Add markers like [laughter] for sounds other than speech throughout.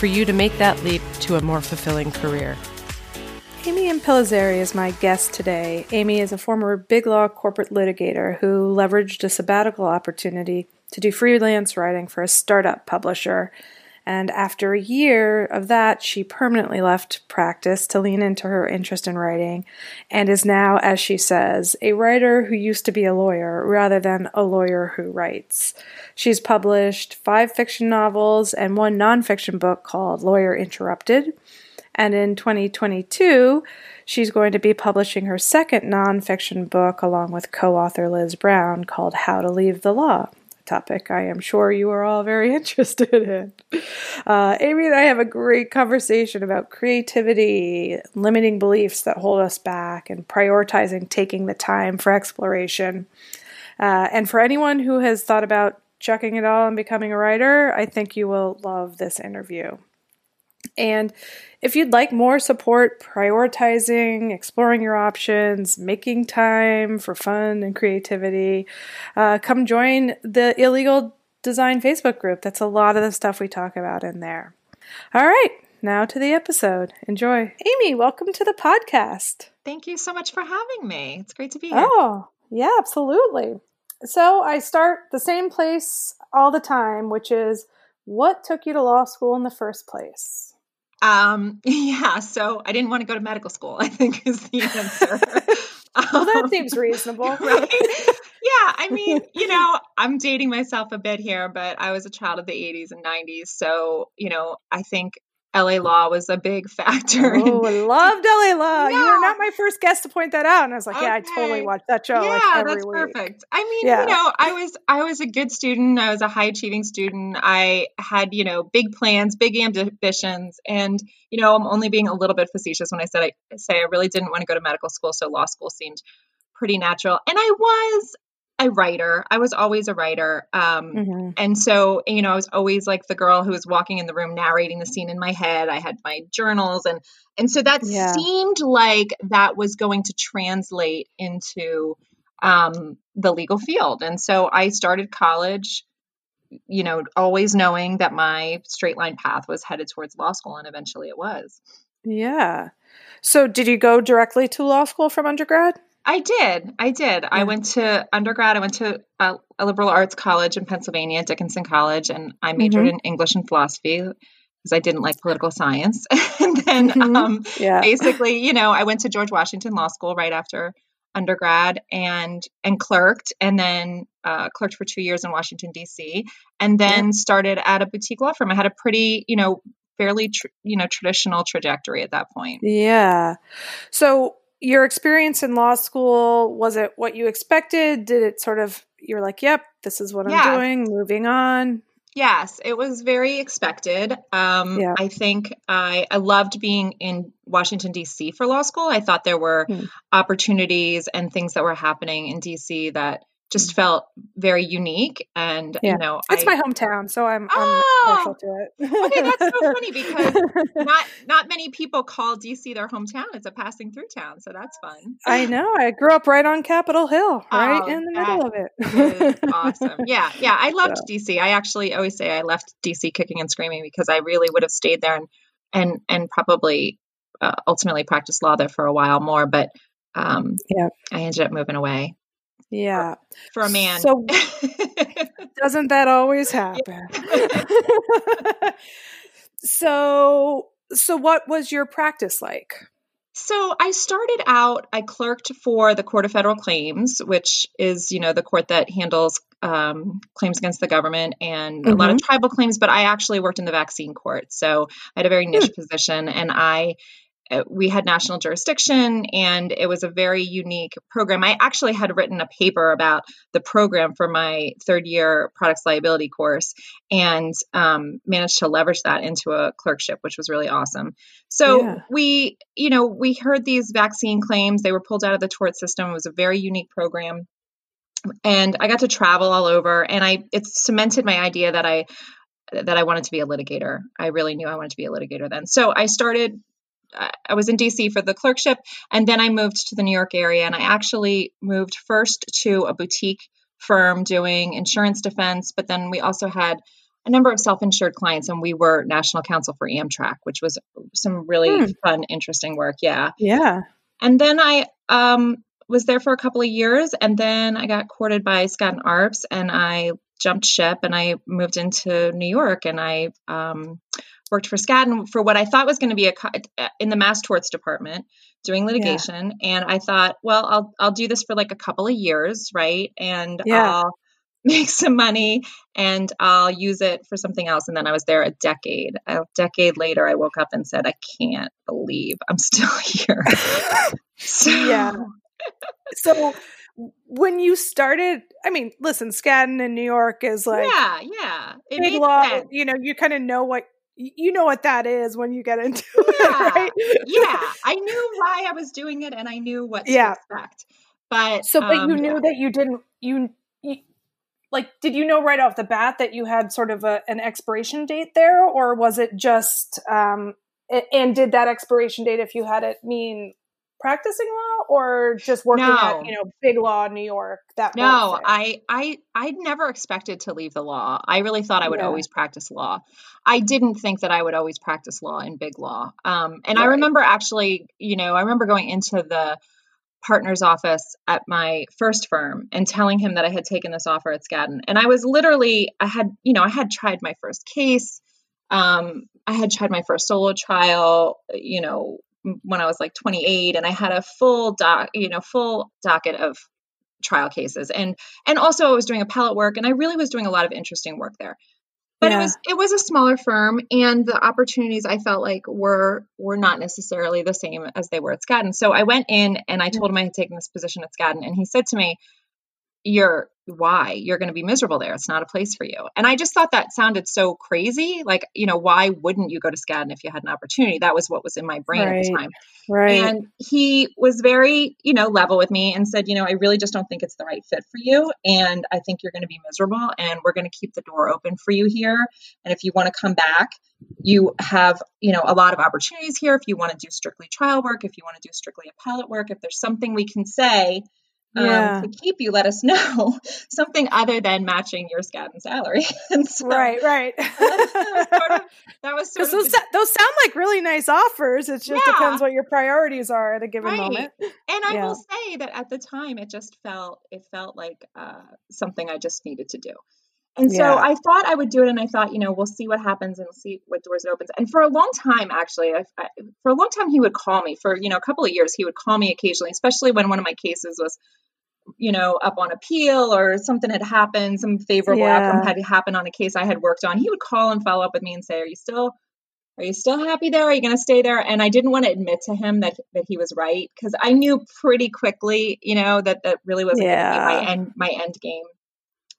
for you to make that leap to a more fulfilling career. Amy Impellizzeri is my guest today. Amy is a former big law corporate litigator who leveraged a sabbatical opportunity to do freelance writing for a startup publisher. And after a year of that, she permanently left practice to lean into her interest in writing and is now, as she says, a writer who used to be a lawyer rather than a lawyer who writes. She's published five fiction novels and one nonfiction book called Lawyer Interrupted. And in 2022, she's going to be publishing her second nonfiction book along with co author Liz Brown called How to Leave the Law. Topic I am sure you are all very [laughs] interested in. Uh, Amy and I have a great conversation about creativity, limiting beliefs that hold us back, and prioritizing taking the time for exploration. Uh, and for anyone who has thought about chucking it all and becoming a writer, I think you will love this interview. And if you'd like more support prioritizing, exploring your options, making time for fun and creativity, uh, come join the Illegal Design Facebook group. That's a lot of the stuff we talk about in there. All right, now to the episode. Enjoy. Amy, welcome to the podcast. Thank you so much for having me. It's great to be here. Oh, yeah, absolutely. So I start the same place all the time, which is what took you to law school in the first place? Um, [laughs] yeah, so I didn't want to go to medical school, I think is the answer. [laughs] well, that seems reasonable. [laughs] Right? yeah, I mean, you know, I'm dating myself a bit here, but I was a child of the 80s and 90s. So, you know, I think LA Law was a big [laughs] factor. Oh, I loved LA Law. Yeah. You were not my first guest to point that out, and I was like, okay. yeah, I totally watched that show. Yeah, like that's week. perfect. I mean, yeah. you know, I was I was a good student. I was a high achieving student. I had you know big plans, big ambitions, and you know, I'm only being a little bit facetious when I said I say I really didn't want to go to medical school, so law school seemed pretty natural. And I was a writer. I was always a writer. Um, mm-hmm. And so, you know, I was always like the girl who was walking in the room narrating the scene in my head. I had my journals and and so that yeah. seemed like that was going to translate into um, the legal field. And so I started college, you know, always knowing that my straight line path was headed towards law school and eventually it was. Yeah. So did you go directly to law school from undergrad? I did. I did. Yeah. I went to undergrad. I went to a, a, liberal arts college in Pennsylvania, Dickinson College, and I majored mm-hmm. in English and philosophy because I didn't like political science. [laughs] and then mm-hmm. um, yeah. basically, you know, I went to George Washington Law School right after undergrad and and clerked and then uh, clerked for two years in Washington D.C. and then yeah. started at a boutique law firm. I had a pretty, you know, fairly, tr- you know, traditional trajectory at that point. Yeah. So your experience in law school was it what you expected? Did it sort of you're like yep this is what i'm doing moving on yes it was very expected. Um, yeah. i think I, I loved being in washington d.c for law school. I thought there were hmm. opportunities and things that were happening in d.c that just felt very unique and yeah. you know it's I, my hometown so i'm, oh, I'm partial to it. Okay that's so funny [laughs] because not not many people call dc their hometown it's a passing through town so that's fun. I know i grew up right on capitol hill right oh, in the middle of it. awesome. [laughs] Yeah yeah i loved so. dc i actually always say i left dc kicking and screaming because i really would have stayed there and and and probably uh, ultimately practiced law there for a while more but um yeah. I ended up moving away yeah. For, for a man. So [laughs] doesn't that always happen? [laughs] so so what was your practice like? So I started out, I clerked for the Court of Federal Claims, which is, you know, the court that handles um, claims against the government and mm-hmm. a lot of mm-hmm. tribal claims, but I actually worked in the vaccine court. So I had a very niche hmm. position and I we had national jurisdiction and it was a very unique program. I actually had written a paper about the program for my third year products liability course and um, managed to leverage that into a clerkship, which was really awesome. So yeah. we, you know, we heard these vaccine claims. They were pulled out of the tort system. It was a very unique program. And I got to travel all over and I it cemented my idea that I that I wanted to be a litigator. I really knew I wanted to be a litigator then. So I started I was in DC for the clerkship, and then I moved to the New York area. And I actually moved first to a boutique firm doing insurance defense, but then we also had a number of self-insured clients, and we were national counsel for Amtrak, which was some really hmm. fun, interesting work. Yeah, yeah. And then I um, was there for a couple of years, and then I got courted by Skadden Arps, and I jumped ship, and I moved into New York, and I um, worked for Skadden for what I thought was going to be a in the mass torts department doing litigation, yeah. and I thought, well, I'll I'll do this for like a couple of years, right? And yeah. I'll [laughs] make some money and I'll use it for something else. And then I was there a decade. A decade later, I woke up and said, I can't believe I'm [laughs] still here. [laughs] so, yeah. So when you started, I mean, listen, Skadden in New York is like yeah, yeah, it big law. Sense. You know, you kind of know what you know what that is when you get into [laughs] yeah. it, right? yeah, I knew why I was doing it, and I knew what to yeah. expect. But so, but um, you knew yeah. that you didn't you, you, like did you know right off the bat that you had sort of a, an expiration date there, or was it just um, and did that expiration date, if you had it, mean practicing law or just working no. at you know big law in new york that no i i i never expected to leave the law i really thought i would yeah. always practice law i didn't think that i would always practice law in big law um, and right. i remember actually you know i remember going into the partner's office at my first firm and telling him that i had taken this offer at skadden and i was literally i had you know i had tried my first case um, I had tried my first solo trial, you know, when I was like 28 and I had a full doc, you know, full docket of trial cases. And and also I was doing appellate work and I really was doing a lot of interesting work there. But yeah. it was it was a smaller firm and the opportunities I felt like were were not necessarily the same as they were at Skadden. So I went in and I told him I had taken this position at Skadden and he said to me, You're why you're going to be miserable there. It's not a place for you. And I just thought that sounded so crazy. Like, you know, why wouldn't you go to Skadden if you had an opportunity? That was what was in my brain right. at the time. Right. And he was very, you know, level with me and said, you know, I really just don't think it's the right fit for you. And I think you're going to be miserable and we're going to keep the door open for you here. And if you want to come back, you have, you know, a lot of opportunities here. If you want to do strictly trial work, if you want to do strictly appellate work, if there's something we can say um, yeah. to keep you, let us [laughs] know something other than matching your Skadden salary. [laughs] and so, right, right. [laughs] that was sort of, those, the, those sound like really nice offers. It just yeah. depends what your priorities are at a given right. moment. And I yeah. will say that at the time, it just felt it felt like uh, something I just needed to do. And so yeah. I thought I would do it, and I thought, you know, we'll see what happens and see what doors it opens. And for a long time, actually, I, I, for a long time, he would call me. For you know, a couple of years, he would call me occasionally, especially when one of my cases was, you know, up on appeal or something had happened, some favorable yeah. outcome had happened on a case I had worked on. He would call and follow up with me and say, "Are you still?" Are you still happy there? Are you going to stay there? And I didn't want to admit to him that that he was right because I knew pretty quickly, you know, that that really wasn't yeah. my end my end game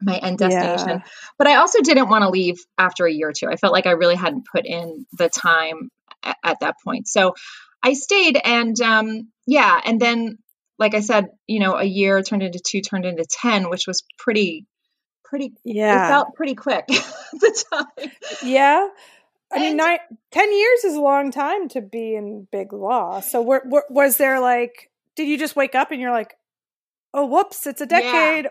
my end destination. Yeah. But I also didn't want to leave after a year or two. I felt like I really hadn't put in the time at, at that point. So I stayed and um, yeah, and then like I said, you know, a year turned into two, turned into 10, which was pretty, pretty, yeah. It felt pretty quick [laughs] at the time. Yeah. I mean, nine, 10 years is a long time to be in big law. So, were, were, was there like, did you just wake up and you're like, oh, whoops, it's a decade?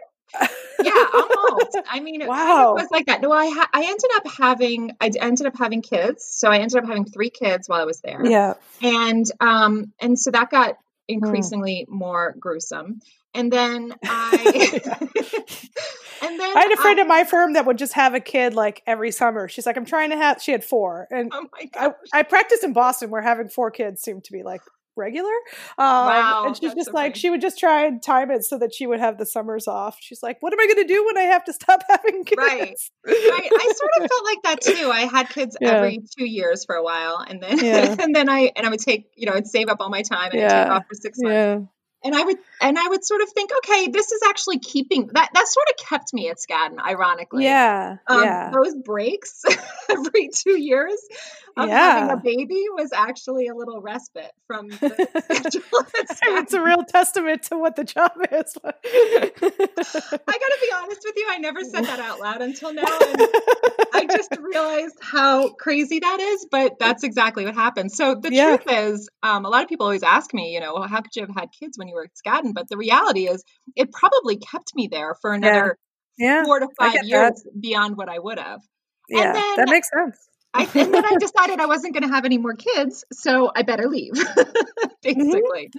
yeah, almost. I mean, it [laughs] wow. was like that. No, I ha- I ended up having I ended up having kids. So I ended up having three kids while I was there. Yeah, and um and so that got. Increasingly mm. more gruesome. And then [laughs] I [laughs] and then I had a friend I, at my firm that would just have a kid like every summer. She's like, I'm trying to have. She had four, and oh I, I practiced in Boston where having four kids seemed to be like regular. Um, Wow, and she's just so like funny. she would just try and time it so that she would have the summers off. She's like, "What am I going to do when I have to stop [laughs] having kids?" Right. Right. I sort of felt like that too. I had kids [laughs] Yeah. every two years for a while, and then Yeah. [laughs] and then I and I would take you know I'd save up all my time and I'd take off for six months. Yeah. and I would and I would sort of think, okay, this is actually keeping that that sort of kept me at Skadden, ironically. Yeah. Um, yeah. Those breaks [laughs] every two years of having a baby was actually a little respite from the [laughs] it's a real testament to what the job is. [laughs] I got to be honest with you, I never said that out loud until now. And I just realized how crazy that is, but that's exactly what happened. So the Yeah. truth is, um, a lot of people always ask me, you know, well, how could you have had kids when you were at Skadden? But the reality is, it probably kept me there for another yeah. four to five get that. years beyond what I would have. Yeah. then- that makes sense. I, and then I decided I wasn't going to have any more kids, so I better leave, [laughs] basically.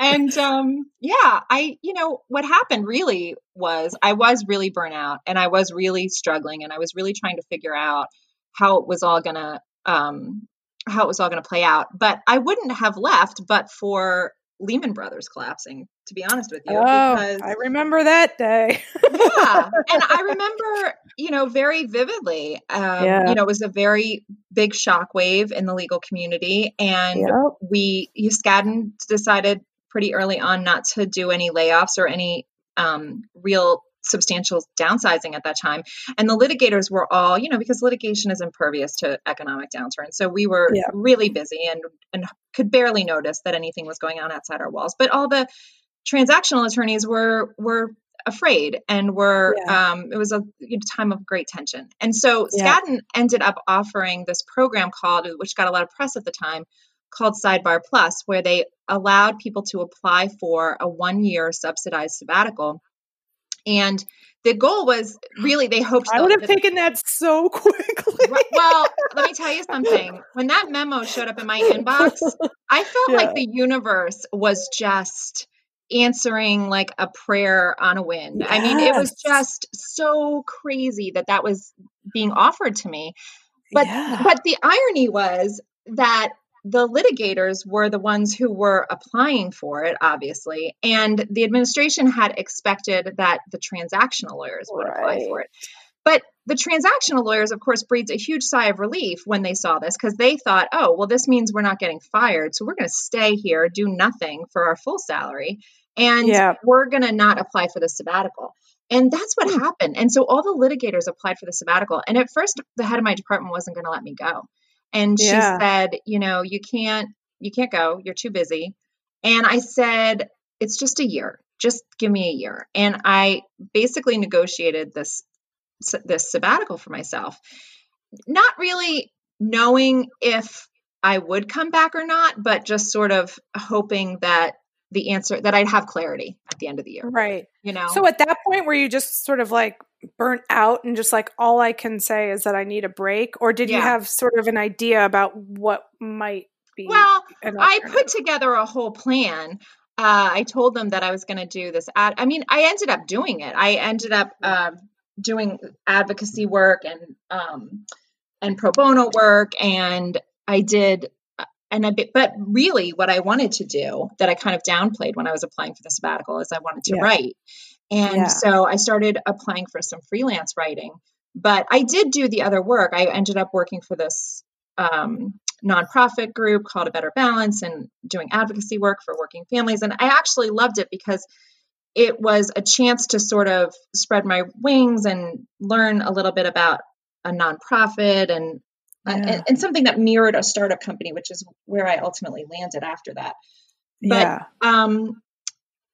And um, yeah, I, you know, what happened really was I was really burnt out and I was really struggling and I was really trying to figure out how it was all going to, um, how it was all going to play out. But I wouldn't have left, but for Lehman Brothers collapsing, to be honest with you, Oh, because I remember that day. yeah [laughs] and i remember you know very vividly um, Yeah. you know it was a very big shock wave in the legal community and Yep. we Skadden decided pretty early on not to do any layoffs or any um, real substantial downsizing at that time and the litigators were all you know because litigation is impervious to economic downturn so we were Yeah. really busy and and could barely notice that anything was going on outside our walls but all the transactional attorneys were were afraid and were Yeah. um, it was a time of great tension and so Yeah. Skadden ended up offering this program called which got a lot of press at the time called sidebar plus where they allowed people to apply for a one year subsidized sabbatical and the goal was really they hoped I would have taken that so [laughs] quickly. Well, let me tell you something. When that memo showed up in my inbox, I felt Yeah. like the universe was just answering like a prayer on a wind. I mean, it was just so crazy that that was being offered to me. But Yeah. but the irony was that the litigators were the ones who were applying for it, obviously, and the administration had expected that the transactional lawyers would apply for it. But the transactional lawyers, of course, breathed a huge sigh of relief when they saw this because they thought, oh, well, this means we're not getting fired. So we're going to stay here, do nothing for our full salary, and Yeah. we're going to not apply for the sabbatical. And that's what Hmm. happened. And so all the litigators applied for the sabbatical. And at first, the head of my department wasn't going to let me go. And she Yeah. said, you know, you can't, you can't go. You're too busy. And I said, it's just a year. Just give me a year. And I basically negotiated this this sabbatical for myself, not really knowing if I would come back or not, but just sort of hoping that the answer that I'd have clarity at the end of the year. Right. You know. So at that point, were you just sort of like burnt out and just like all I can say is that I need a break, or did you have sort of an idea about what might be? well, I put together a whole plan. Uh, I told them that I was going to do this. Ad- I mean, I ended up doing it. I ended up um, doing advocacy work and um, and pro bono work, and I did. uh, And I, but really, what I wanted to do that I kind of downplayed when I was applying for the sabbatical is I wanted to Yeah. write, and Yeah. so I started applying for some freelance writing. But I did do the other work. I ended up working for this um, nonprofit group called A Better Balance and doing advocacy work for working families. And I actually loved it because it was a chance to sort of spread my wings and learn a little bit about a nonprofit and Yeah. and, and something that mirrored a startup company, which is where I ultimately landed after that. but- yeah. Um,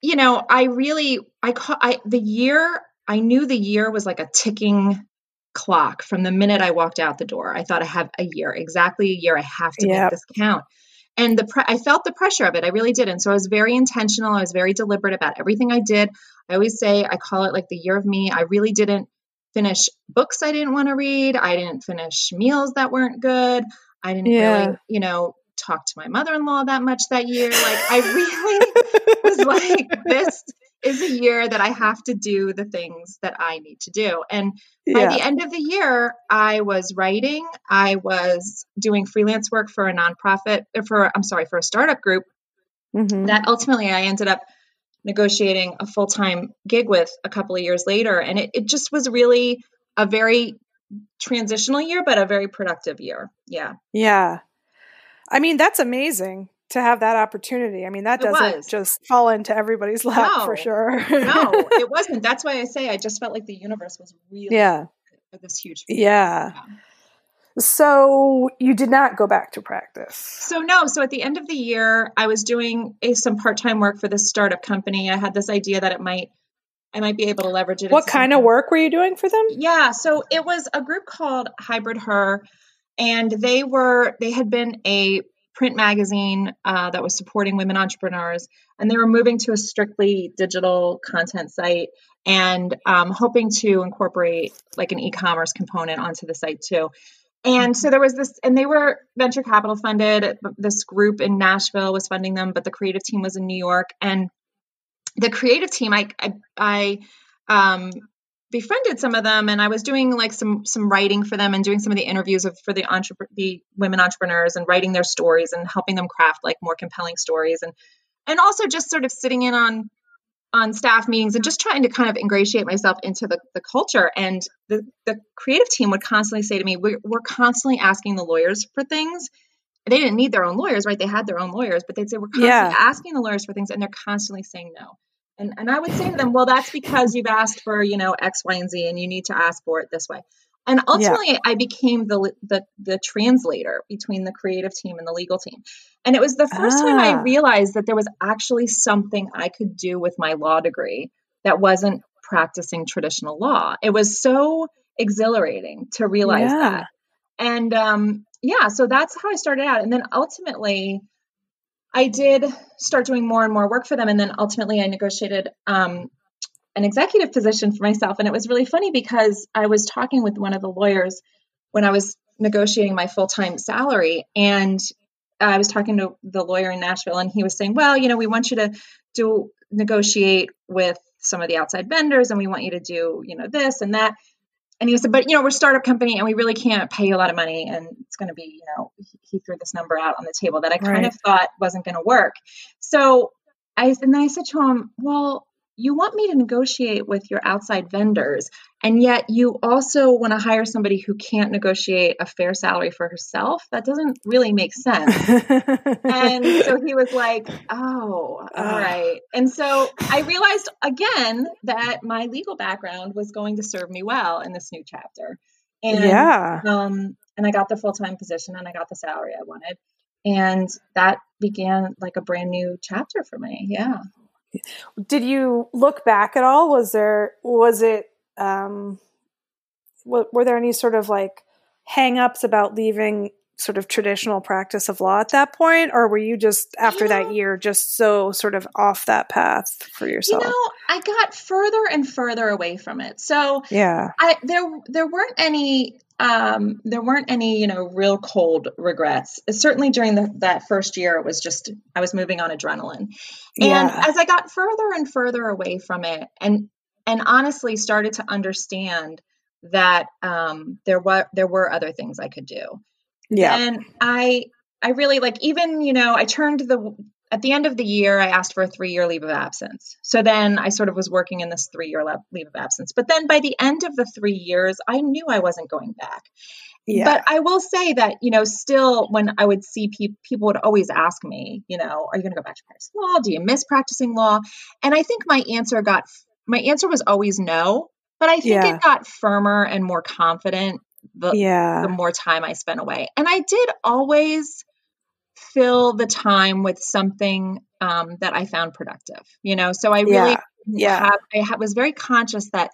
you know, I really, I caught, I the year, I knew the year was like a ticking clock from the minute I walked out the door. I thought I have a year, exactly a year. I have to Yep. make this count. And the pre- I felt the pressure of it. I really did. And so I was very intentional. I was very deliberate about everything I did. I always say I call it like the year of me. I really didn't finish books I didn't want to read. I didn't finish meals that weren't good. I didn't Yeah. really, you know, talk to my mother-in-law that much that year. Like I really [laughs] was like, this is a year that I have to do the things that I need to do. And by yeah. the end of the year, I was writing, I was doing freelance work for a nonprofit, for I'm sorry, for a startup group. mm-hmm. that ultimately I ended up negotiating a full time gig with a couple of years later. And it, it just was really a very transitional year, but a very productive year. Yeah. Yeah. I mean, that's amazing to have that opportunity. I mean, that it doesn't was. just fall into everybody's lap no, for sure. no, [laughs] it wasn't. That's why I say I just felt like the universe was really yeah. this huge. Yeah. yeah. So you did not go back to practice. So no. So at the end of the year, I was doing a, some part-time work for this startup company. I had this idea that it might I might be able to leverage it. What kind of work were you doing for them? Yeah, so it was a group called Hybrid Her, and they were they had been a print magazine uh, that was supporting women entrepreneurs, and they were moving to a strictly digital content site and um, hoping to incorporate like an e-commerce component onto the site too. And so there was this, and they were venture capital funded. This group in Nashville was funding them, but the creative team was in New York. And the creative team, I, I, I um, befriended some of them, and I was doing like some some writing for them and doing some of the interviews of, for the entrep- the women entrepreneurs and writing their stories and helping them craft like more compelling stories and and also just sort of sitting in on on staff meetings and just trying to kind of ingratiate myself into the, the culture. And the, the creative team would constantly say to me, we're, we're constantly asking the lawyers for things they didn't need their own lawyers, right? They had their own lawyers, but they'd say, We're constantly yeah. asking the lawyers for things and they're constantly saying no. And, and I would say to them, Well, that's because you've asked for, you know, X, Y, and Z, and you need to ask for it this way. And ultimately, yeah. I became the, the the translator between the creative team and the legal team. And it was the first ah. time I ah. realized that there was actually something I could do with my law degree that wasn't practicing traditional law. It was so exhilarating to realize yeah. that. And um, yeah, so that's how I started out. And then ultimately, I did start doing more and more work for them. And then ultimately, I negotiated um, an executive position for myself. And it was really funny because I was talking with one of the lawyers when I was negotiating my full time salary. And I was talking to the lawyer in Nashville, and he was saying, Well, you know, we want you to do negotiate with some of the outside vendors, and we want you to do, you know, this and that and he said, but you know, we're a startup company and we really can't pay you a lot of money. And it's going to be, you know, he threw this number out on the table that I kind right. of thought wasn't going to work. So I, and then I said to him, well, you want me to negotiate with your outside vendors and yet you also want to hire somebody who can't negotiate a fair salary for herself? That doesn't really make sense. And [laughs] so he was like oh all right. And so i realized again that my legal background was going to serve me well in this new chapter. And yeah. um and i got the full-time position and i got the salary i wanted. And that began like a brand new chapter for me. Yeah did you look back at all? Was there was it um, were there any sort of like hangups about leaving sort of traditional practice of law at that point, or were you just after that year just so sort of off that path for yourself? You know, I got further and further away from it. So yeah, I there there weren't any um, there weren't any, you know, real cold regrets. Certainly during the, that first year, it was just I was moving on adrenaline, and yeah. as I got further and further away from it, and and honestly started to understand that um, there were there were other things I could do. Yeah, and I I really like even you know I turned the at the end of the year, I asked for a three year leave of absence. So then I sort of was working in this three year leave of absence. But then by the end of the three years, I knew I wasn't going back. Yeah. But I will say that, you know, still when I would see people, people would always ask me, you know, are you going to go back to practice law? Do you miss practicing law? And I think my answer got, my answer was always no. But I think yeah. it got firmer and more confident the, yeah. the more time I spent away. And I did always fill the time with something um, that I found productive. You know, so I really yeah. Have, I ha- was very conscious that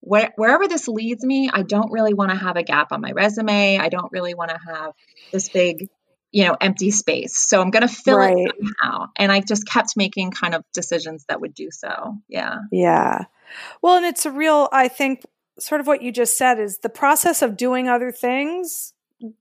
where, wherever this leads me, I don't really want to have a gap on my resume. I don't really want to have this big, you know, empty space. So I'm going to fill right. it somehow. And I just kept making kind of decisions that would do so. Yeah. Yeah. Well, and it's a real, I think, sort of what you just said is the process of doing other things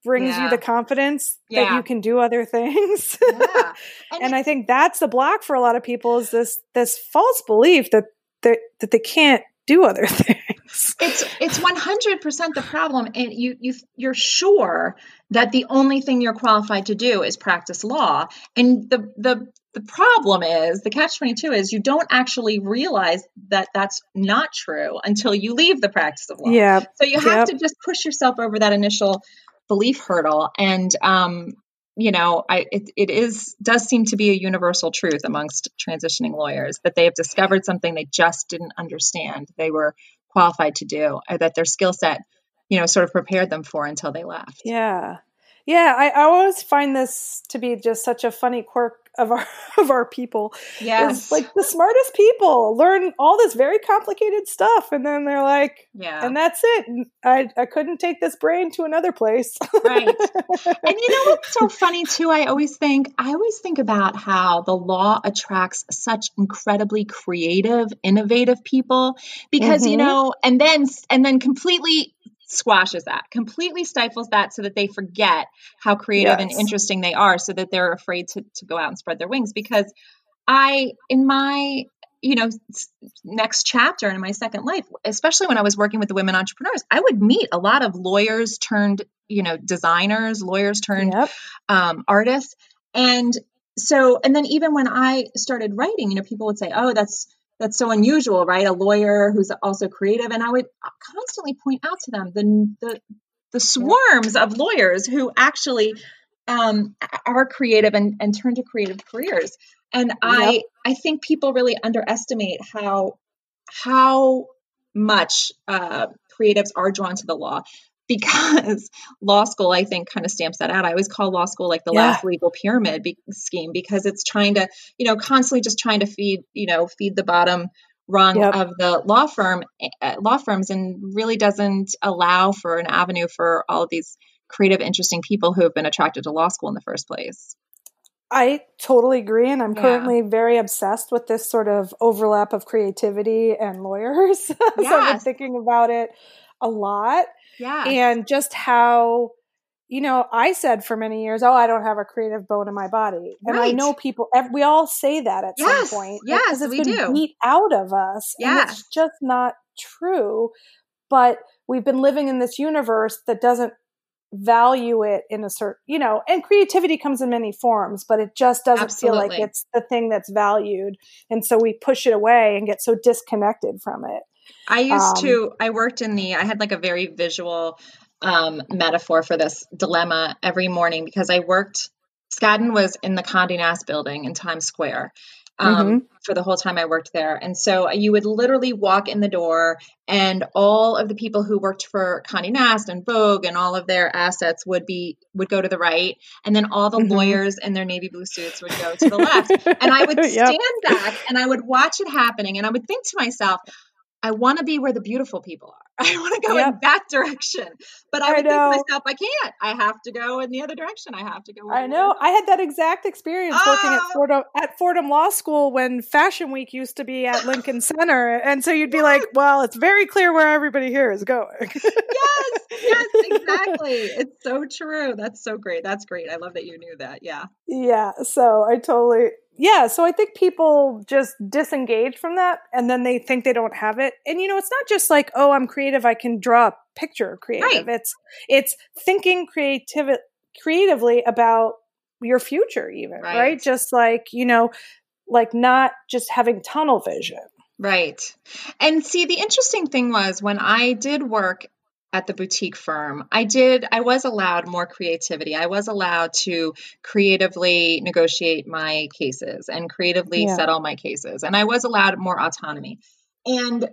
brings yeah. you the confidence yeah. that you can do other things. Yeah. And, [laughs] and I think that's the block for a lot of people is this this false belief that they that they can't do other [laughs] things. it's it's 100% the problem and you you you're sure that the only thing you're qualified to do is practice law and the the the problem is the catch 22 is you don't actually realize that that's not true until you leave the practice of law. Yeah so you have yep. to just push yourself over that initial belief hurdle and um you know i it, it is does seem to be a universal truth amongst transitioning lawyers that they have discovered something they just didn't understand they were qualified to do or that their skill set you know sort of prepared them for until they left. Yeah. Yeah I, I always find this to be just such a funny quirk of our [laughs] of our people. Yes. like the smartest people learn all this very complicated stuff and then they're like yeah. And that's it. I i couldn't take this brain to another place. Right. [laughs] And you know what's so funny too i always think i always think about how the law attracts such incredibly creative innovative people because mm-hmm. you know and then and then completely squashes that, completely stifles that so that they forget how creative yes. and interesting they are, so that they're afraid to, to go out and spread their wings. Because I, in my you know next chapter in my second life especially when i was working with the women entrepreneurs i would meet a lot of lawyers turned you know designers lawyers turned yep. um, artists and so and then even when i started writing you know people would say oh that's that's so unusual, right? A lawyer who's also creative. And I would constantly point out to them the the, the swarms of lawyers who actually um, are creative and, and turn to creative careers. And yep. I I think people really underestimate how how much uh, creatives are drawn to the law because [laughs] law school i think kind of stamps that out i always call law school like the yeah. last legal pyramid be- scheme because it's trying to you know constantly just trying to feed you know feed the bottom rung yep. of the law firm uh, law firms and really doesn't allow for an avenue for all of these creative interesting people who have been attracted to law school in the first place I totally agree. And I'm yeah. currently very obsessed with this sort of overlap of creativity and lawyers. [laughs] so. I've been thinking about it a lot. Yeah. And just how, you know, I said for many years, oh, I don't have a creative bone in my body. And right. I know people, we all say that at yes. some point. Yes, it's we been do. beat out of us. Yeah. And it's just not true. But we've been living in this universe that doesn't value it in a certain, you know, and creativity comes in many forms, but it just doesn't Absolutely. feel like it's the thing that's valued. And so we push it away and get so disconnected from it. I used um, to, I worked in the, I had like a very visual um, metaphor for this dilemma every morning because I worked, Skadden was in the Condé Nast building in Times Square. Um, mm-hmm. For the whole time I worked there. And so you would literally walk in the door, and all of the people who worked for Condé Nast and Vogue and all of their assets would be would go to the right, and then all the mm-hmm. lawyers in their navy blue suits would go to the left. And I would [laughs] stand yep. back and I would watch it happening, and I would think to myself, I want to be where the beautiful people are. [laughs] I want to go yep. in that direction. But I, I would know. think to myself, I can't. I have to go in the other direction. I have to go. I know. I had that exact experience oh. working at ah! Fordham, at Fordham Law School when Fashion Week used to be at [laughs] Lincoln Center. And so you'd be like, well, it's very clear where everybody here is going. [laughs] yes, yes, [laughs] exactly. It's so true. That's so great. That's great. I love that you knew that. Yeah. Yeah. So I totally, yeah, so I think people just disengage from that and then they think they don't have it. And you know, it's not just like, oh, I'm creative, I can draw a picture creative. Right. It's it's thinking creative creatively about your future even, right. right? Just like, you know, like not just having tunnel vision. Right. And see, the interesting thing was when I did work at the boutique firm, I did, I was allowed more creativity. I was allowed to creatively negotiate my cases and creatively yeah. settle my cases. And I was allowed more autonomy. And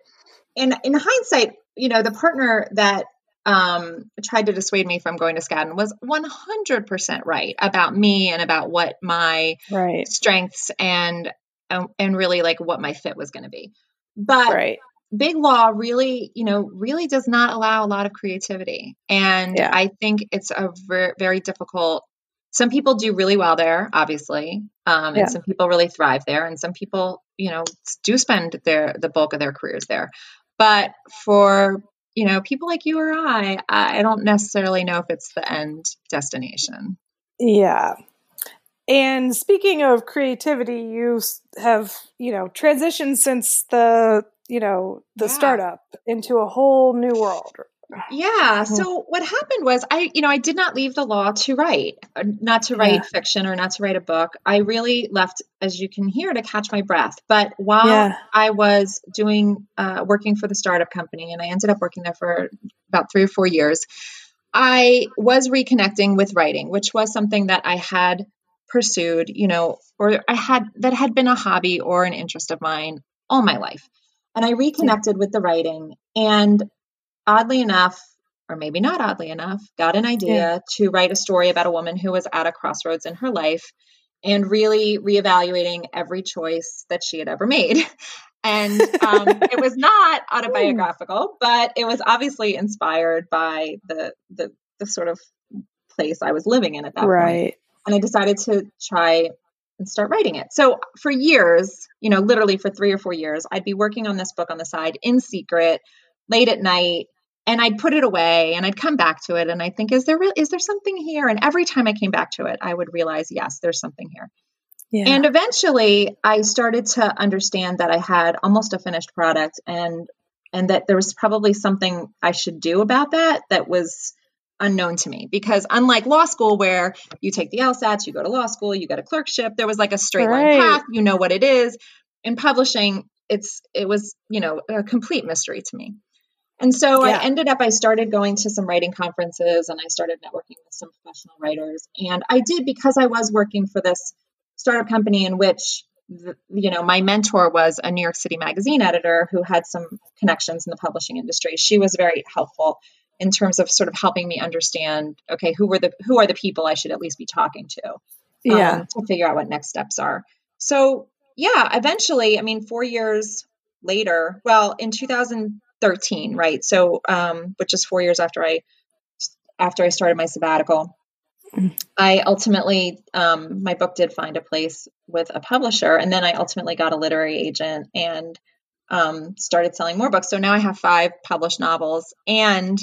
in, in hindsight, you know, the partner that um, tried to dissuade me from going to Skadden was 100% right about me and about what my right. strengths and, and, and really like what my fit was going to be. But right big law really you know really does not allow a lot of creativity and yeah. i think it's a ver- very difficult some people do really well there obviously um, and yeah. some people really thrive there and some people you know do spend their the bulk of their careers there but for you know people like you or i i don't necessarily know if it's the end destination yeah and speaking of creativity, you have, you know, transitioned since the you know, the yeah. startup into a whole new world. Yeah. Mm-hmm. So what happened was I, you know, I did not leave the law to write, uh, not to write yeah. fiction or not to write a book. I really left, as you can hear, to catch my breath. But while yeah. I was doing, uh, working for the startup company, and I ended up working there for about three or four years, I was reconnecting with writing, which was something that I had pursued, you know, or I had that had been a hobby or an interest of mine all my life. And I reconnected yeah. with the writing and oddly enough, or maybe not oddly enough, got an idea yeah. to write a story about a woman who was at a crossroads in her life and really reevaluating every choice that she had ever made. [laughs] And um, it was not [laughs] autobiographical, but it was obviously inspired by the, the the sort of place I was living in at that right. point. And I decided to try and start writing it. So for years, you know, literally for three or four years, I'd be working on this book on the side in secret, late at night, and I'd put it away and I'd come back to it and I think is there re- is there something here and every time I came back to it I would realize yes there's something here. Yeah. And eventually I started to understand that I had almost a finished product and and that there was probably something I should do about that that was unknown to me because unlike law school where you take the LSATs, you go to law school, you get a clerkship, there was like a straight right. line path, you know what it is. In publishing, it's it was, you know, a complete mystery to me. And so yeah. I ended up, I started going to some writing conferences and I started networking with some professional writers. And I did because I was working for this startup company in which, the, you know, my mentor was a New York City magazine editor who had some connections in the publishing industry. She was very helpful in terms of sort of helping me understand, okay, who were the, who are the people I should at least be talking to? Yeah. Um, to figure out what next steps are. So yeah, eventually, I mean, four years later, well, in 2013 right? So, um, which is four years after I after I started my sabbatical. I ultimately, um, my book did find a place with a publisher, and then I ultimately got a literary agent and um, started selling more books. So now I have five published novels, and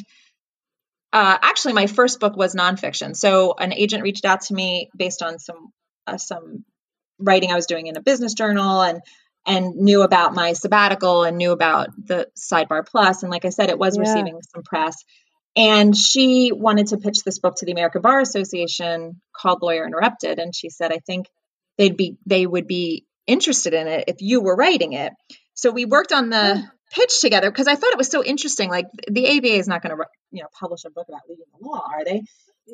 uh, actually, my first book was nonfiction. So an agent reached out to me based on some uh, some writing I was doing in a business journal, and and knew about my sabbatical and knew about the sidebar plus. And like i said it was yeah. receiving some press. And she wanted to pitch this book to the american bar association called lawyer interrupted. And she said i think they'd be they would be interested in it if you were writing it. So we worked on the pitch together because i thought it was so interesting. Like the aba is not going to you know publish a book about leaving the law are they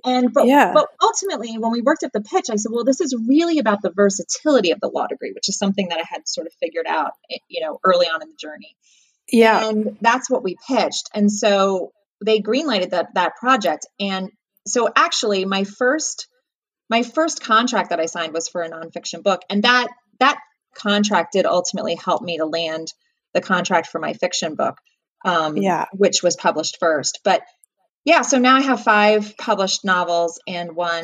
and but yeah. but ultimately, when we worked at the pitch, I said, well, this is really about the versatility of the law degree, which is something that I had sort of figured out, eh, you know, early on in the journey. Yeah, and that's what we pitched, and so they greenlighted that that project. And so actually, my first my first contract that I signed was for a nonfiction book, and that that contract did ultimately help me to land the contract for my fiction book, um, yeah, which was published first, but yeah, so now I have five published novels and one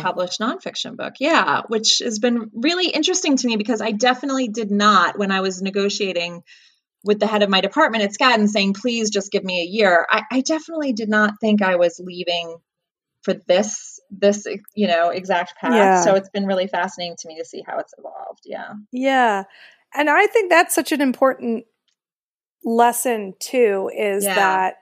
published nonfiction book. Yeah, which has been really interesting to me because I definitely did not, when I was negotiating with the head of my department at Skadden saying, please just give me a year, I, I definitely did not think I was leaving for this this you know exact path. Yeah. so it's been really fascinating to me to see how it's evolved. Yeah. Yeah. And i think that's such an important lesson too is yeah. that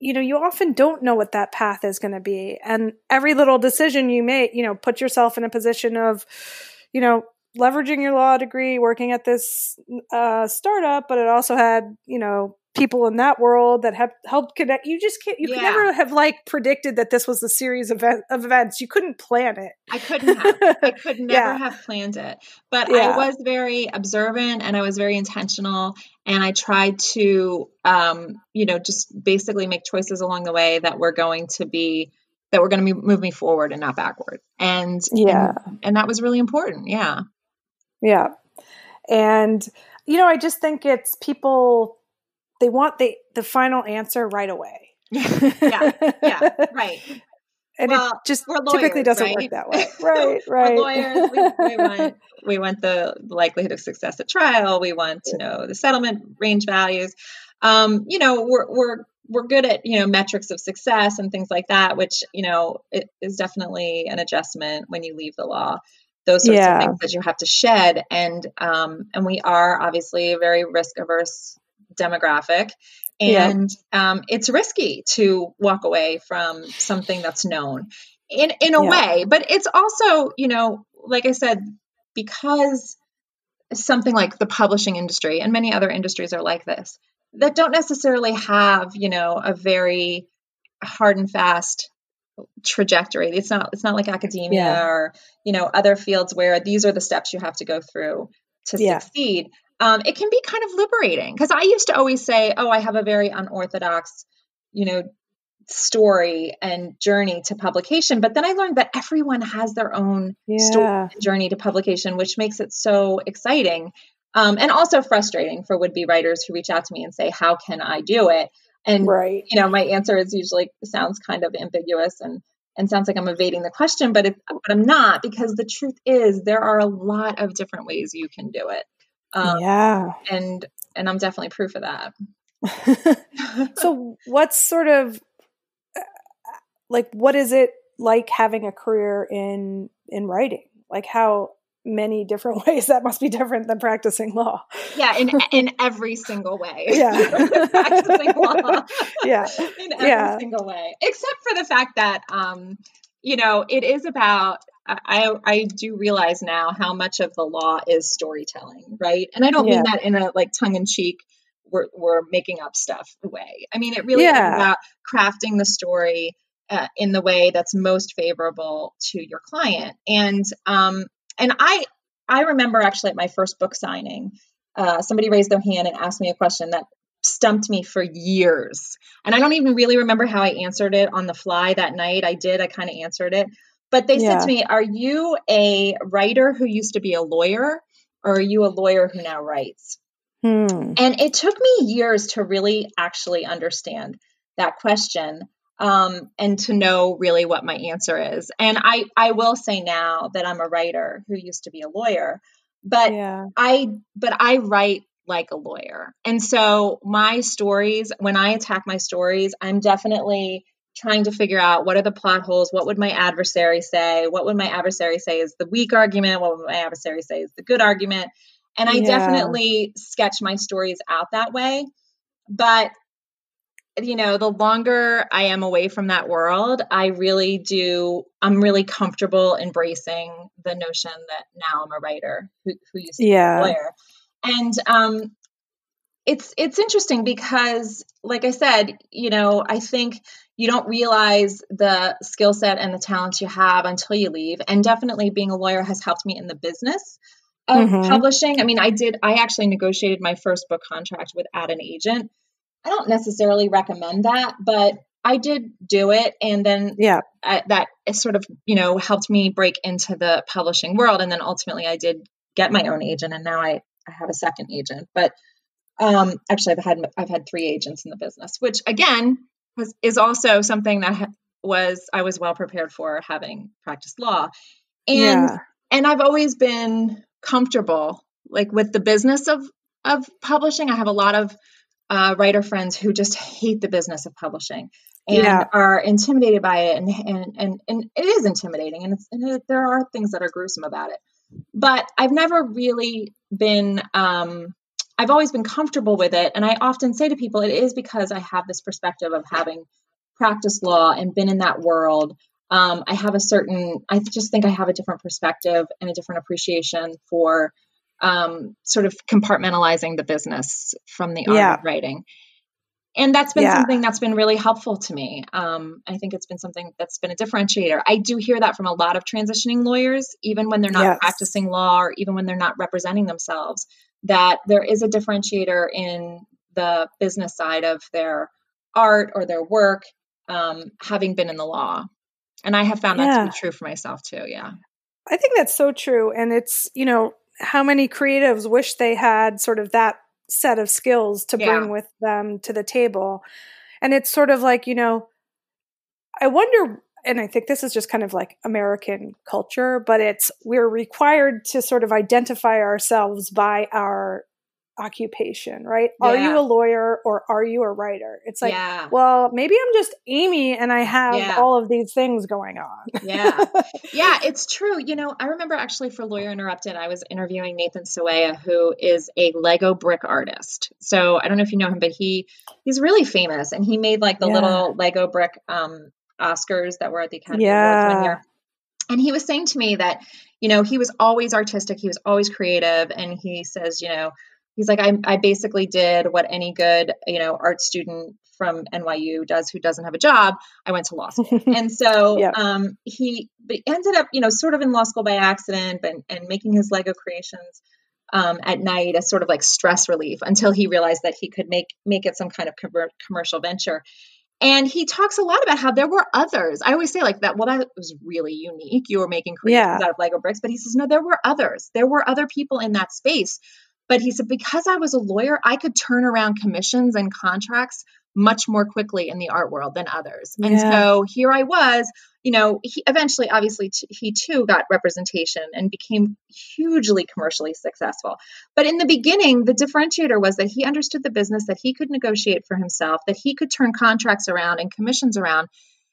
you know, you often don't know what that path is going to be. And every little decision you make, you know, put yourself in a position of, you know, leveraging your law degree, working at this uh, startup, but it also had, you know, people in that world that have helped connect. You just can't, you yeah. could never have like predicted that this was a series of, of events. You couldn't plan it. I couldn't have. I [laughs] could never yeah. have planned it. But yeah. I was very observant and I was very intentional. And I tried to, um, you know, just basically make choices along the way that were going to be that were going to move me forward and not backward. And yeah, and, and that was really important. Yeah. Yeah. And you know, I just think it's people they want the the final answer right away. [laughs] yeah, yeah, right. And well, it just lawyers, typically doesn't right? work that [laughs] way. Right, right. we're lawyers, we, we, want we want the likelihood of success at trial. We want to know the settlement range values. Um, you know, we're we're we're good at you know metrics of success and things like that, which you know it is definitely an adjustment when you leave the law those sorts Yeah. of things that you have to shed. And um, and we are obviously a very risk averse demographic. Yeah. And um, it's risky to walk away from something that's known in in a Yeah. way, but it's also, you know, like I said, because something like the publishing industry and many other industries are like this that don't necessarily have, you know, a very hard and fast trajectory. It's not it's not like academia Yeah. or, you know, other fields where these are the steps you have to go through to Yeah. succeed. Um, it can be kind of liberating because I used to always say, "Oh, I have a very unorthodox, you know, story and journey to publication." But then I learned that everyone has their own story Yeah. and journey to publication, which makes it so exciting um, and also frustrating for would-be writers who reach out to me and say, "How can I do it?" And Right. you know, my answer is usually sounds kind of ambiguous and and sounds like I'm evading the question, but it, but I'm not because the truth is there are a lot of different ways you can do it, um, yeah. and and I'm definitely proof of that. [laughs] so what's sort of uh, like what is it like having a career in in writing? Like how many different [laughs] ways that must be different than practicing law. yeah, in [laughs] in every single way. Yeah. practicing law. Yeah. in every Yeah. single way, except for the fact that, um, you know, it is about. I I do realize now how much of the law is storytelling, right? And I don't mean that in a like tongue in cheek. We're, we're making up stuff way. I mean, it really Yeah. is about crafting the story uh, in the way that's most favorable to your client. And um, and I I remember actually at my first book signing, uh, somebody raised their hand and asked me a question that stumped me for years. And I don't even really remember how I answered it on the fly that night. I did, I kind of answered it. But they Yeah. said to me, Are you a writer who used to be a lawyer, or are you a lawyer who now writes? Hmm. And it took me years to really actually understand that question um, and to know really what my answer is. And I, I will say now that I'm a writer who used to be a lawyer, but Yeah. I but I write like a lawyer. And so my stories, when I attack my stories, I'm definitely trying to figure out what are the plot holes, what would my adversary say? What would my adversary say is the weak argument? What would my adversary say is the good argument? And I Yeah. definitely sketch my stories out that way. But you know, the longer I am away from that world, I really do I'm really comfortable embracing the notion that now I'm a writer who, who used to be Yeah. a lawyer. And um it's it's interesting because like I said, you know, I think you don't realize the skill set and the talents you have until you leave. And definitely being a lawyer has helped me in the business of Mhm. publishing. I mean, I did I actually negotiated my first book contract without an agent. I don't necessarily recommend that, but I did do it and then Yeah. I, that sort of you know helped me break into the publishing world and then ultimately i did get my own agent and now i, I have a second agent but um, actually i've had i've had three agents in the business which again was, is also something that was i was well prepared for having practiced law and yeah. and i've always been comfortable like with the business of of publishing i have a lot of uh, writer friends who just hate the business of publishing and Yeah. are intimidated by it and and and, and it is intimidating and, it's, and it, there are things that are gruesome about it but i've never really been um i've always been comfortable with it and i often say to people it is because i have this perspective of having practiced law and been in that world um, i have a certain i just think i have a different perspective and a different appreciation for um, sort of compartmentalizing the business from the art Yeah. of writing and that's been Yeah. something that's been really helpful to me um, i think it's been something that's been a differentiator i do hear that from a lot of transitioning lawyers even when they're not Yes. practicing law or even when they're not representing themselves that there is a differentiator in the business side of their art or their work um, having been in the law and i have found that to be true for myself too yeah I think that's so true. And it's, you know, how many creatives wish they had sort of that set of skills to Yeah. bring with them to the table. And it's sort of like, you know, I wonder, and I think this is just kind of like American culture, but it's we're required to sort of identify ourselves by our occupation, right? Are you a lawyer or are you a writer? It's like, yeah. well, maybe I'm just Amy and I have Yeah. all of these things going on. Yeah. [laughs] Yeah, it's true. You know, I remember actually for Lawyer Interrupted, I was interviewing Nathan Sawaya, who is a Lego brick artist. So I don't know if you know him, but he he's really famous and he made like the Yeah. little Lego brick um Oscars that were at the Academy Awards one year. And he was saying to me that, you know, he was always artistic, he was always creative, and he says, you know, he's like, I, I basically did what any good, you know, art student from NYU does who doesn't have a job. I went to law school. [laughs] and so Yeah. um, he but ended up, you know, sort of in law school by accident and, and making his Lego creations um, at night as sort of like stress relief until he realized that he could make make it some kind of commer- commercial venture. And he talks a lot about how there were others. I always say like that, well, that was really unique. You were making creations Yeah. out of Lego bricks, but he says, no, there were others. There were other people in that space. But he said, because I was a lawyer, I could turn around commissions and contracts much more quickly in the art world than others. And Yeah. so here I was, you know, he eventually, obviously, t- he too got representation and became hugely commercially successful. But in the beginning, the differentiator was that he understood the business, that he could negotiate for himself, that he could turn contracts around and commissions around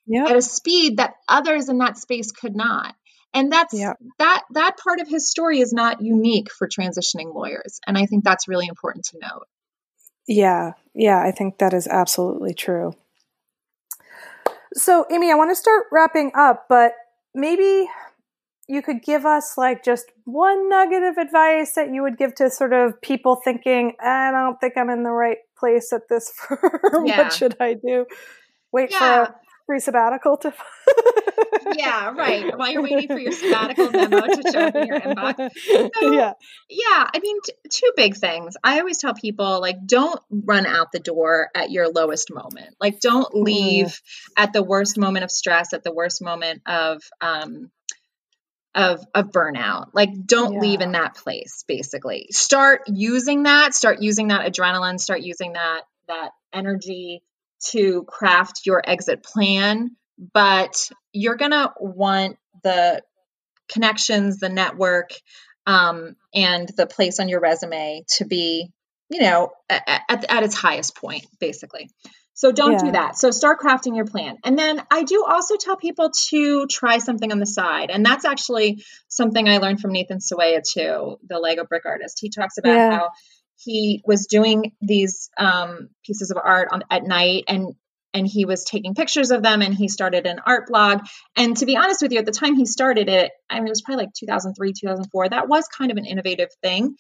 Yeah. at a speed that others in that space could not. And that's Yeah. that that part of his story is not unique for transitioning lawyers. And I think that's really important to note. Yeah, yeah, I think that is absolutely true. So, Amy, I want to start wrapping up, but maybe you could give us like just one nugget of advice that you would give to sort of people thinking, I don't think I'm in the right place at this [laughs] firm. Yeah. what should I do? Wait for Yeah. a free sabbatical to. [laughs] Yeah, right. While you're waiting for your sabbatical memo to show up in your inbox. So- yeah. Yeah, I mean, t- two big things. I always tell people like, don't run out the door at your lowest moment. Like, don't leave at the worst moment of stress, at the worst moment of um, of of burnout. Like, don't leave in that place. Basically, start using that. Start using that adrenaline. Start using that that energy to craft your exit plan. But you're gonna want the connections, the network, um, and the place on your resume to be, you know, at, at, at its highest point, basically. So don't Yeah. do that. So start crafting your plan. And then I do also tell people to try something on the side. And that's actually something I learned from Nathan Sawaya too, the Lego brick artist. He talks about Yeah. how he was doing these um, pieces of art on, at night and and he was taking pictures of them and he started an art blog. And to be honest with you at the time he started it i mean it was probably like 2003 2004 that was kind of an innovative thing.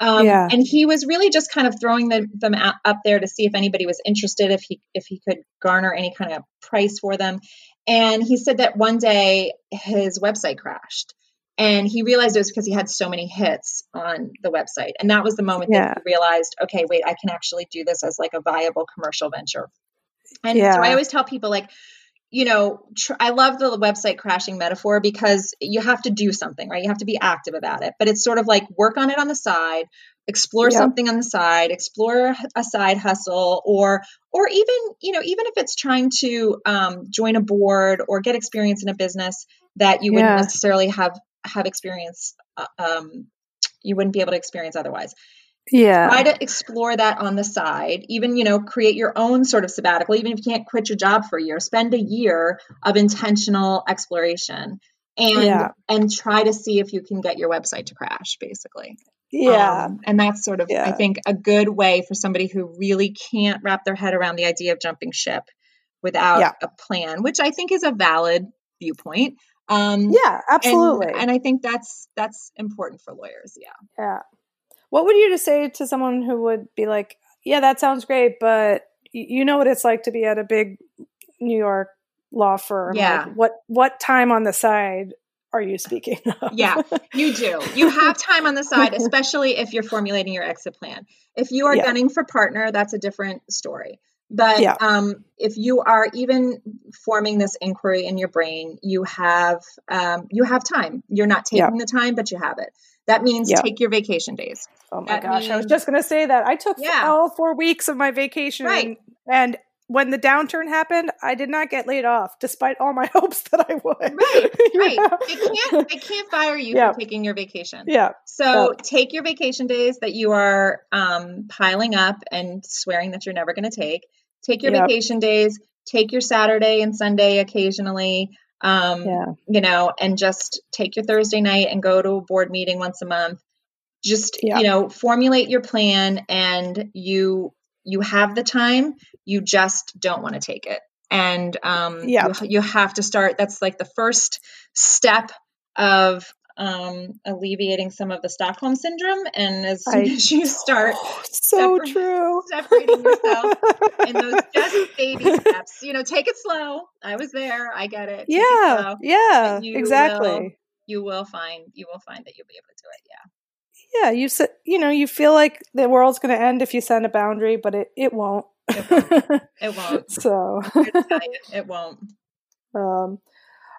Um, Yeah. and he was really just kind of throwing them, them out, up there to see if anybody was interested if he if he could garner any kind of price for them. And he said that one day his website crashed and he realized it was because he had so many hits on the website and that was the moment Yeah. that he realized okay wait i can actually do this as like a viable commercial venture and Yeah. so i always tell people like you know tr- i love the website crashing metaphor because you have to do something right you have to be active about it but it's sort of like work on it on the side explore something on the side explore a side hustle or or even you know even if it's trying to um, join a board or get experience in a business that you Yeah. wouldn't necessarily have have experience uh, um, you wouldn't be able to experience otherwise Yeah. try to explore that on the side even you know create your own sort of sabbatical even if you can't quit your job for a year spend a year of intentional exploration and Yeah. and try to see if you can get your website to crash basically yeah. Um, and that's sort of i think a good way for somebody who really can't wrap their head around the idea of jumping ship without Yeah. a plan which i think is a valid viewpoint um yeah. Absolutely. and i think that's that's important for lawyers yeah Yeah. What would you just say to someone who would be like, "Yeah, that sounds great, but you know what it's like to be at a big New York law firm. Yeah. Like, what what time on the side are you speaking of?" Yeah, [laughs] you do. You have time on the side, especially if you're formulating your exit plan. If you are Yeah. gunning for partner, that's a different story. But Yeah. um, if you are even forming this inquiry in your brain, you have um, you have time. You're not Yeah. taking the time, but you have it. That means Yeah. take your vacation days. oh my that gosh, I was just going to say that. I took Yeah. all four weeks of my vacation, Right. and when the downturn happened, I did not get laid off, despite all my [laughs] hopes that I would. Right, [laughs] right. They can't, they can't fire you yeah. for taking your vacation. Yeah. So yeah. take your vacation days that you are um, piling up and swearing that you're never going to take. Take your yep. vacation days. Take your Saturday and Sunday occasionally. Um, yeah. You know, and just take your Thursday night and go to a board meeting once a month. Just you know, formulate your plan, and you you have the time you just don't want to take it and um, yeah. you, you have to start that's like the first step of um, alleviating some of the Stockholm syndrome. And as soon I, as you start, oh, [laughs] so separ- true, separating yourself in those [laughs] just baby steps, you know, take it slow. I was there. I get it. yeah, it yeah, exactly. Will, you will find you will find that you'll be able to do it. Yeah yeah, you said you know you feel like the world's going to end if you set a boundary, but it it won't. It won't. [laughs] It won't. so it won't. Um.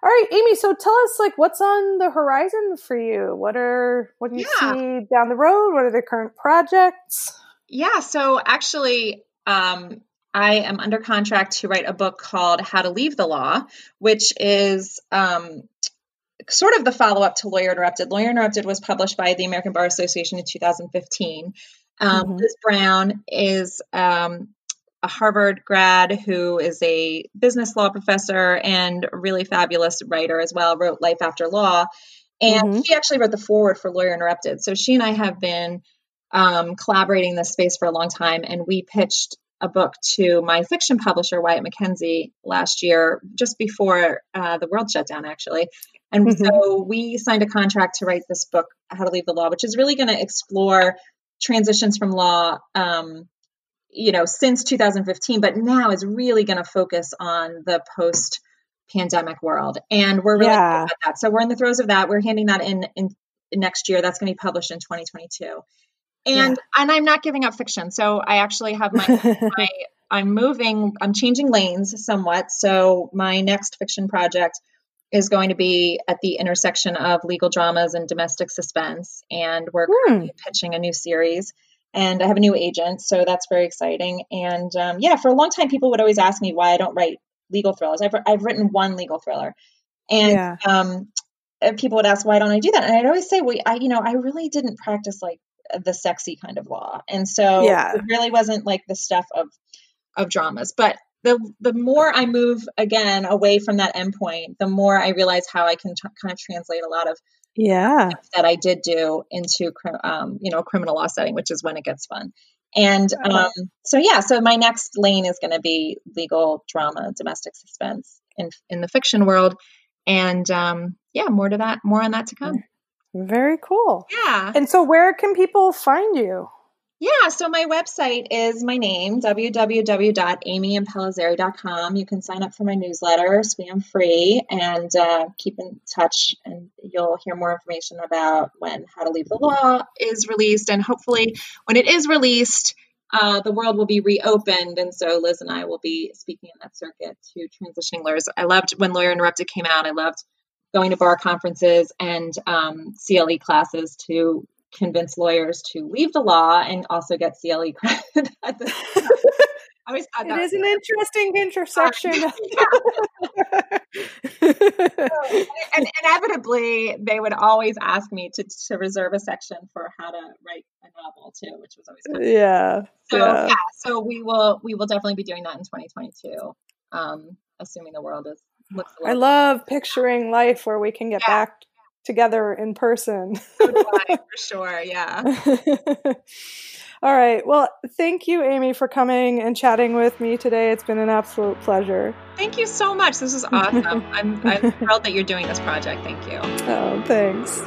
All right, Amy. So tell us, like, what's on the horizon for you? What are what do you yeah. see down the road? What are the current projects? Yeah. So actually, um, I am under contract to write a book called How to Leave the Law, which is um, sort of the follow up to Lawyer Interrupted. Lawyer Interrupted was published by the American Bar Association in 2015. Um, mm-hmm. Liz Brown is um, a Harvard grad who is a business law professor and a really fabulous writer as well, wrote Life After Law. And mm-hmm. she actually wrote the foreword for Lawyer Interrupted. So she and I have been um, collaborating in this space for a long time, and we pitched a book to my fiction publisher, Wyatt MacKenzie, last year, just before uh, the world shut down, actually. And mm-hmm. so we signed a contract to write this book, How to Leave the Law, which is really going to explore transitions from law, um, you know, since 2015, but now is really going to focus on the post pandemic world. And we're really yeah. about that. So we're in the throes of that. We're handing that in, in next year. That's going to be published in 2022. And yeah. and I'm not giving up fiction. So I actually have my, [laughs] my I'm moving, I'm changing lanes somewhat. So my next fiction project is going to be at the intersection of legal dramas and domestic suspense. And we're mm. pitching a new series. And I have a new agent, so that's very exciting. And um, yeah, for a long time, people would always ask me why I don't write legal thrillers. I've, I've written one legal thriller. And yeah. um, people would ask, why don't I do that? And I'd always say, well, I, you know, I really didn't practice like the sexy kind of law. And so yeah. it really wasn't like the stuff of, of dramas. But the the more I move again away from that endpoint, the more I realize how I can t- kind of translate a lot of yeah that I did do into um, you know criminal law setting, which is when it gets fun. And um, so yeah, so my next lane is going to be legal drama, domestic suspense in in the fiction world, and um, yeah, more to that, more on that to come. Very cool. Yeah. And so, where can people find you? Yeah, so my website is my name, www.amyimpellizzeri.com. You can sign up for my newsletter, spam free, and uh, keep in touch, and you'll hear more information about when How to Leave the Law is released. And hopefully, when it is released, uh, the world will be reopened. And so Liz and I will be speaking in that circuit to transitioning lawyers. I loved when Lawyer Interrupted came out, I loved going to bar conferences and um, CLE classes to convince lawyers to leave the law and also get CLE credit. [laughs] at the, [laughs] I always thought it is an interesting intersection. [laughs] and inevitably, they would always ask me to, to reserve a section for how to write a novel too, which was always fun. Yeah. So yeah. yeah. so we will we will definitely be doing that in 2022, um, assuming the world is. Looks I love picturing life where we can get yeah. back together in person. Oh, [laughs] so I, for sure, yeah. [laughs] All right. Well, thank you, Amy, for coming and chatting with me today. It's been an absolute pleasure. Thank you so much. This is [laughs] awesome. I'm, I'm thrilled that you're doing this project. Thank you. Oh, thanks.